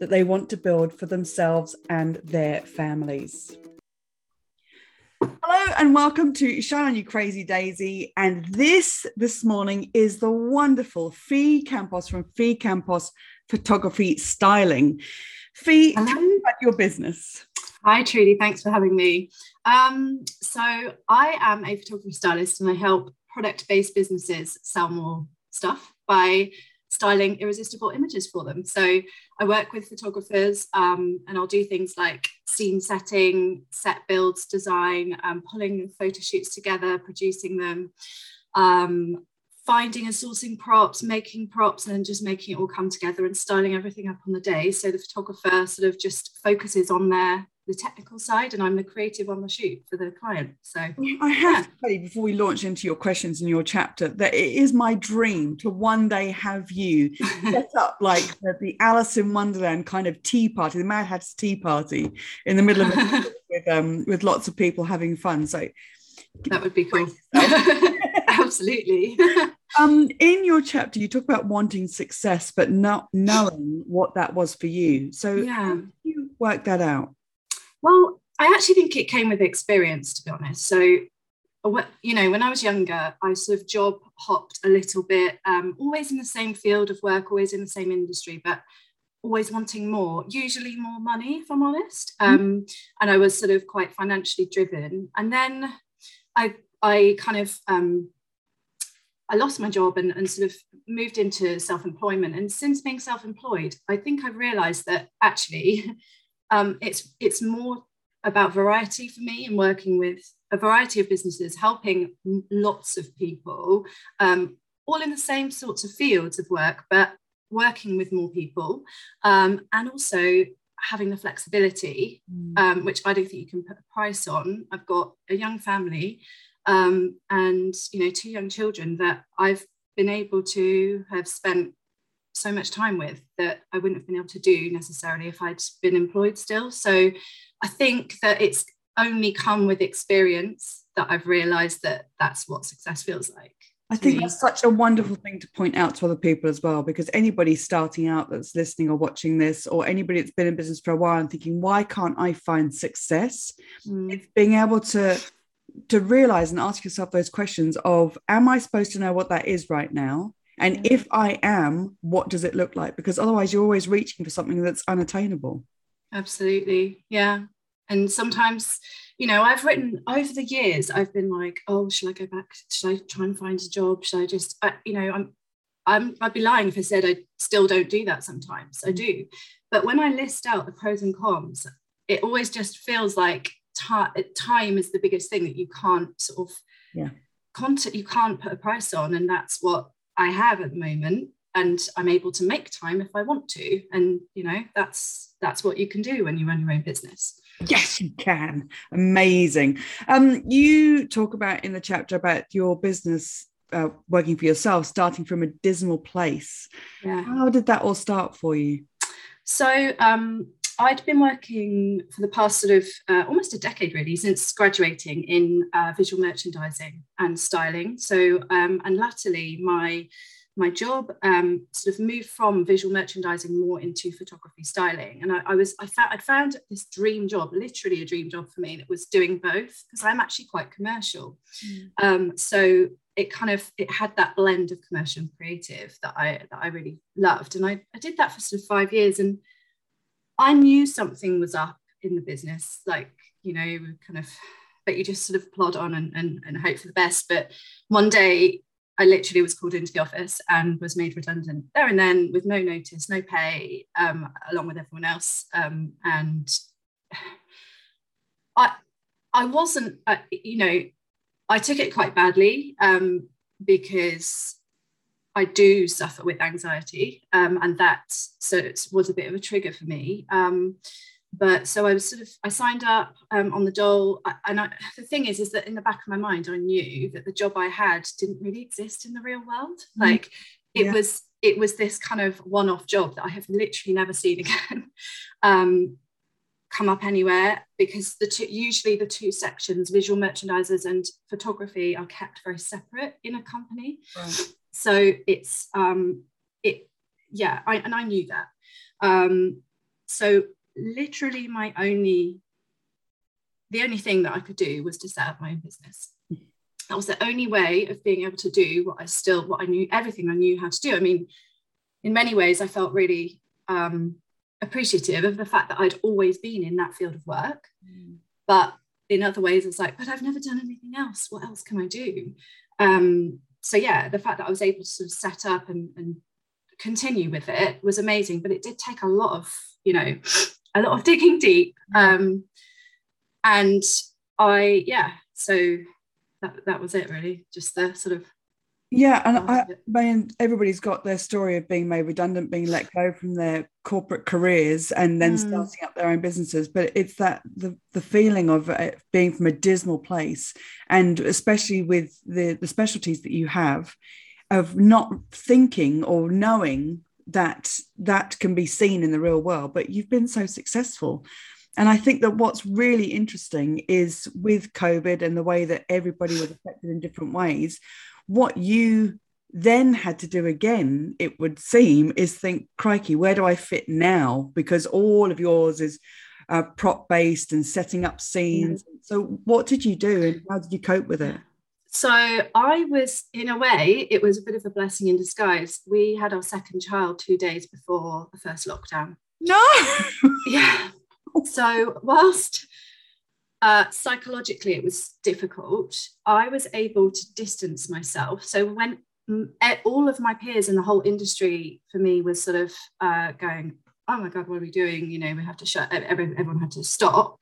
that they want to build for themselves and their families. Hello and welcome to Shine On You Crazy Daisy. And this this morning is the wonderful Fee Campos from Fee Campos Photography Styling. Fee, tell me about your business. Hi Trudy, thanks for having me. Um, so I am a photography stylist and I help product-based businesses sell more stuff by styling irresistible images for them. So I work with photographers um, and I'll do things like scene setting, set builds, design, um, pulling photo shoots together, producing them, um, finding and sourcing props, making props, and then just making it all come together and styling everything up on the day. So the photographer sort of just focuses on their the technical side and I'm the creative on the shoot for the client. So I have to tell you before we launch into your questions in your chapter that it is my dream to one day have you set up like the, the, Alice in Wonderland kind of tea party, the Mad Hatter's tea party in the middle of it with um with lots of people having fun. So that would be cool. Absolutely. um, in your chapter, you talk about wanting success, but not knowing what that was for you. So yeah, you work that out. Well, I actually think it came with experience, to be honest. So, you know, when I was younger, I sort of job hopped a little bit, um, always in the same field of work, always in the same industry, but always wanting more, usually more money, if I'm honest. Mm-hmm. Um, and I was sort of quite financially driven. And then I, I kind of, um, I lost my job and, and sort of moved into self-employment. And since being self-employed, I think I've realized that actually um, it's it's more about variety for me and working with a variety of businesses, helping lots of people, um, all in the same sorts of fields of work, but working with more people, um, and also having the flexibility, mm. um, which I don't think you can put a price on. I've got a young family um, and you know two young children that I've been able to have spent so much time with that I wouldn't have been able to do necessarily if I'd been employed still. So I think that it's only come with experience that I've realized that that's what success feels like. I think that's such a wonderful thing to point out to other people as well, because anybody starting out that's listening or watching this, or anybody that's been in business for a while and thinking, why can't I find success? Mm. It's being able to to realize and ask yourself those questions of, am I supposed to know what that is right now? And if I am, what does it look like? Because otherwise, you're always reaching for something that's unattainable. Absolutely. Yeah. And sometimes, you know, I've written over the years, I've been like, oh, should I go back? Should I try and find a job? Should I just, I, you know, I'm, I'm, I'd be lying if I said I still don't do that sometimes. I do. But when I list out the pros and cons, it always just feels like t- time is the biggest thing that you can't sort of, yeah. Content, you can't put a price on, and that's what I have at the moment and I'm able to make time if I want to. And you know, that's that's what you can do when you run your own business. Yes, you can. Amazing. Um, you talk about in the chapter about your business uh, working for yourself, starting from a dismal place. Yeah. How did that all start for you? So um, I'd been working for the past sort of uh, almost a decade, really, since graduating in uh, visual merchandising and styling. So, um, and latterly, my my job um, sort of moved from visual merchandising more into photography styling, and I, I was I found I'd found this dream job, literally a dream job for me, that was doing both because I'm actually quite commercial. Mm. Um, so it kind of it had that blend of commercial and creative that I that I really loved, and I, I did that for sort of five years and I knew something was up in the business, like, you know, kind of, but you just sort of plod on and, and, and hope for the best. But one day I literally was called into the office and was made redundant there and then with no notice, no pay, um, along with everyone else. Um, and I, I wasn't, uh, you know, I took it quite badly um, because I do suffer with anxiety, um, and that so it was a bit of a trigger for me. Um, but so I was sort of I signed up um, on the dole, and I, the thing is, is that in the back of my mind, I knew that the job I had didn't really exist in the real world. Mm-hmm. Like it yeah. was it was this kind of one-off job that I have literally never seen again. um, come up anywhere because the two, usually the two sections visual merchandisers and photography are kept very separate in a company right. So it's um it yeah I, and i knew that um so literally my only the only thing that i could do was to set up my own business that was the only way of being able to do what i still what i knew everything i knew how to do i mean in many ways i felt really um appreciative of the fact that I'd always been in that field of work. Mm. But in other ways, it's like, but I've never done anything else. What else can I do? Um, so yeah, the fact that I was able to sort of set up and, and continue with it was amazing. But it did take a lot of, you know, a lot of digging deep. Um, and I, yeah, so that, that was it really, just the sort of yeah, and I, mean, everybody's got their story of being made redundant, being let go from their corporate careers, and then mm. starting up their own businesses. But it's that the the feeling of being from a dismal place, and especially with the the specialties that you have, of not thinking or knowing that that can be seen in the real world. But you've been so successful. And I think that what's really interesting is with COVID and the way that everybody was affected in different ways, what you then had to do again, it would seem, is think, crikey, where do I fit now? Because all of yours is uh, prop based and setting up scenes. Mm-hmm. So, what did you do and how did you cope with it? So, I was, in a way, it was a bit of a blessing in disguise. We had our second child two days before the first lockdown. No! yeah. So, whilst uh, psychologically, it was difficult. I was able to distance myself. So when all of my peers in the whole industry for me was sort of uh, going, oh my God, what are we doing? You know, we have to shut, everyone had to stop.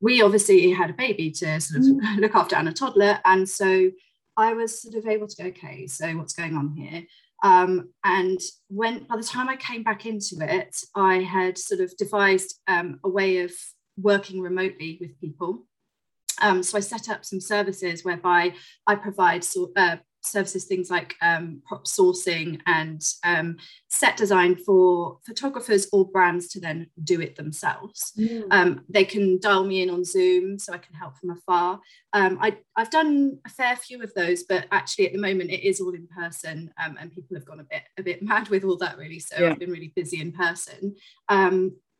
We obviously had a baby to sort of mm. look after and a toddler. And so I was sort of able to go, okay, so what's going on here? Um, and when by the time I came back into it, I had sort of devised um, a way of working remotely with people. Um, so I set up some services whereby I provide so, uh, services, things like um, prop sourcing and um, set design for photographers or brands to then do it themselves. Mm. Um, they can dial me in on Zoom so I can help from afar. Um, I, have done a fair few of those, but actually at the moment it is all in person um, and people have gone a bit a bit mad with all that really. So yeah. I've been really busy in person.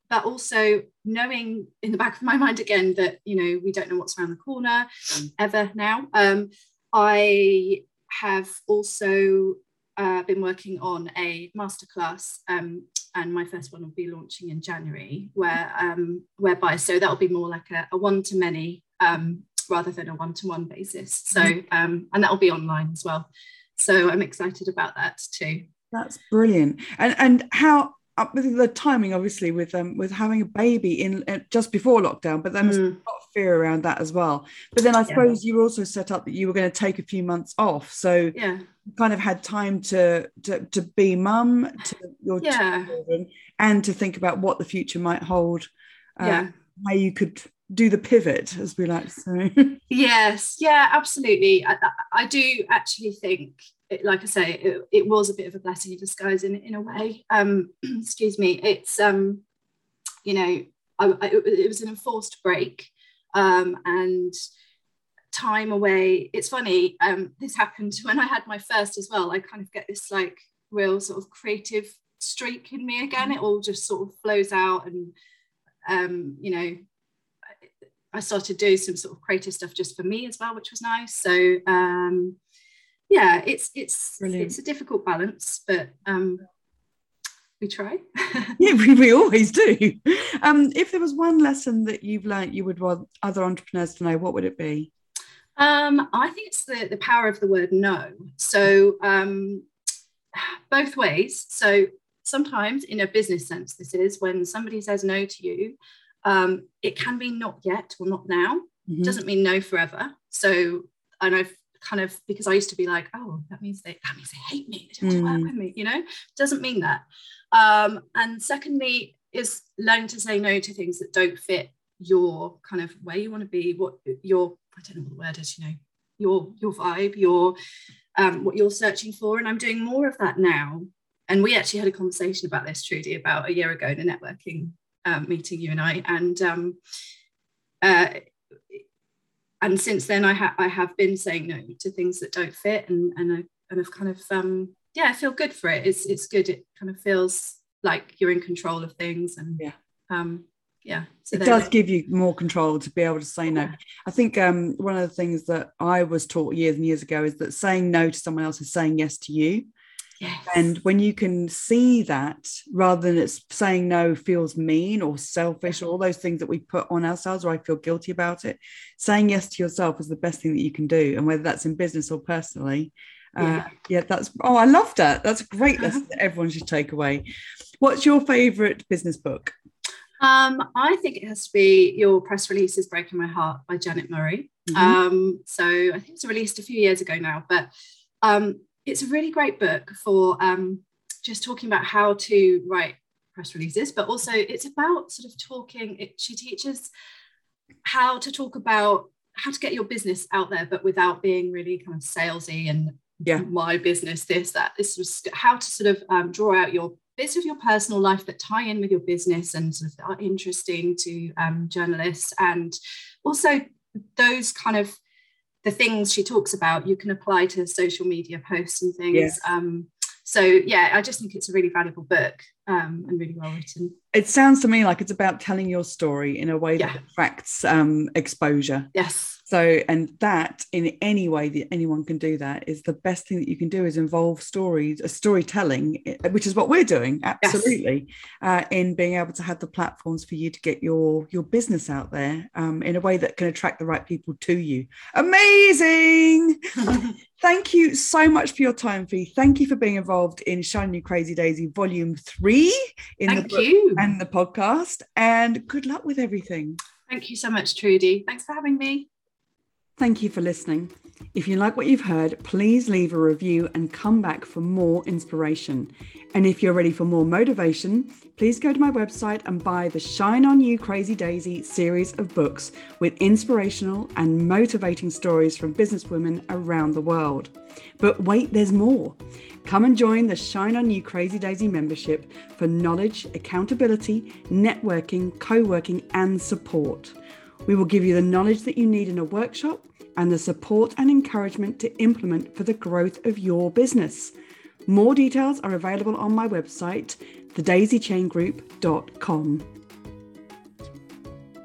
But also knowing in the back of my mind again that you know we don't know what's around the corner mm. ever now. Um, i have also uh, been working on a masterclass um, and my first one will be launching in january where um, whereby so that'll be more like a, a one-to-many um, rather than a one-to-one basis. So mm. um, and that'll be online as well. So i'm excited about that too. That's brilliant. And and how up with the timing, obviously, with um with having a baby in uh, just before lockdown, but then mm. a lot of fear around that as well. But then I suppose yeah. you also set up that you were going to take a few months off, so yeah, kind of had time to to to be mum to your yeah. children and to think about what the future might hold. Uh, yeah, how you could do the pivot, as we like to say. yes, yeah, absolutely. I, I do actually think it, like I say, it, it, was a bit of a blessing in disguise in, in a way. Um, excuse me. It's, um, you know, I, I, it was an enforced break um, and time away. It's funny, um, this happened when I had my first as well. I kind of get this like real sort of creative streak in me again. It all just sort of flows out and, um, you know, I started doing some sort of creative stuff just for me as well, which was nice. So, um, yeah, it's it's Brilliant. it's a difficult balance, but um, we try. yeah, we, we always do. Um, if there was one lesson that you've learned you would want other entrepreneurs to know, what would it be? Um, I think it's the, the power of the word no. So um, both ways. So sometimes in a business sense, this is when somebody says no to you, um, it can be not yet or not now. Mm-hmm. Doesn't mean no forever. So and I've kind of because I used to be like, oh, that means they that means they hate me, they don't want to work with me, you know, doesn't mean that. Um, and secondly, is learning to say no to things that don't fit your kind of where you want to be, what your I don't know what the word is, you know, your your vibe, your um, what you're searching for. And I'm doing more of that now. And we actually had a conversation about this, Trudy, about a year ago in a networking um, meeting, you and I. And um, uh, and since then, I, ha- I have been saying no to things that don't fit, and and I and I've kind of um, yeah, I feel good for it. It's it's good. It kind of feels like you're in control of things, and yeah, um, yeah. So it does give you more control to be able to say no. I think um, one of the things that I was taught years and years ago is that saying no to someone else is saying yes to you. Yes. And when you can see that rather than it's saying no feels mean or selfish or all those things that we put on ourselves or I feel guilty about it, saying yes to yourself is the best thing that you can do. And whether that's in business or personally, uh, yeah. Uh, yeah, that's oh, I love that. That's a great lesson uh-huh. that everyone should take away. What's your favorite business book? Um, I think it has to be Your Press release is Breaking My Heart by Janet Murray. Mm-hmm. Um, so I think it's released a few years ago now, but um, it's a really great book for um, just talking about how to write press releases, but also it's about sort of talking. It, she teaches how to talk about how to get your business out there, but without being really kind of salesy and yeah, my business, this, that. This was how to sort of um, draw out your bits of your personal life that tie in with your business and sort of are interesting to um, journalists, and also those kind of the things she talks about you can apply to social media posts and things yes. um, so yeah i just think it's a really valuable book um, and really well written it sounds to me like it's about telling your story in a way that yeah. attracts um, exposure yes so, and that in any way that anyone can do that is the best thing that you can do is involve stories, a uh, storytelling, which is what we're doing absolutely, yes. uh, in being able to have the platforms for you to get your your business out there um, in a way that can attract the right people to you. Amazing! Thank you so much for your time, Fee. Thank you for being involved in Shine You Crazy Daisy Volume Three in Thank the book you. and the podcast. And good luck with everything. Thank you so much, Trudy. Thanks for having me. Thank you for listening. If you like what you've heard, please leave a review and come back for more inspiration. And if you're ready for more motivation, please go to my website and buy the Shine on You Crazy Daisy series of books with inspirational and motivating stories from businesswomen around the world. But wait, there's more. Come and join the Shine on You Crazy Daisy membership for knowledge, accountability, networking, co working, and support. We will give you the knowledge that you need in a workshop and the support and encouragement to implement for the growth of your business. More details are available on my website, thedaisychaingroup.com.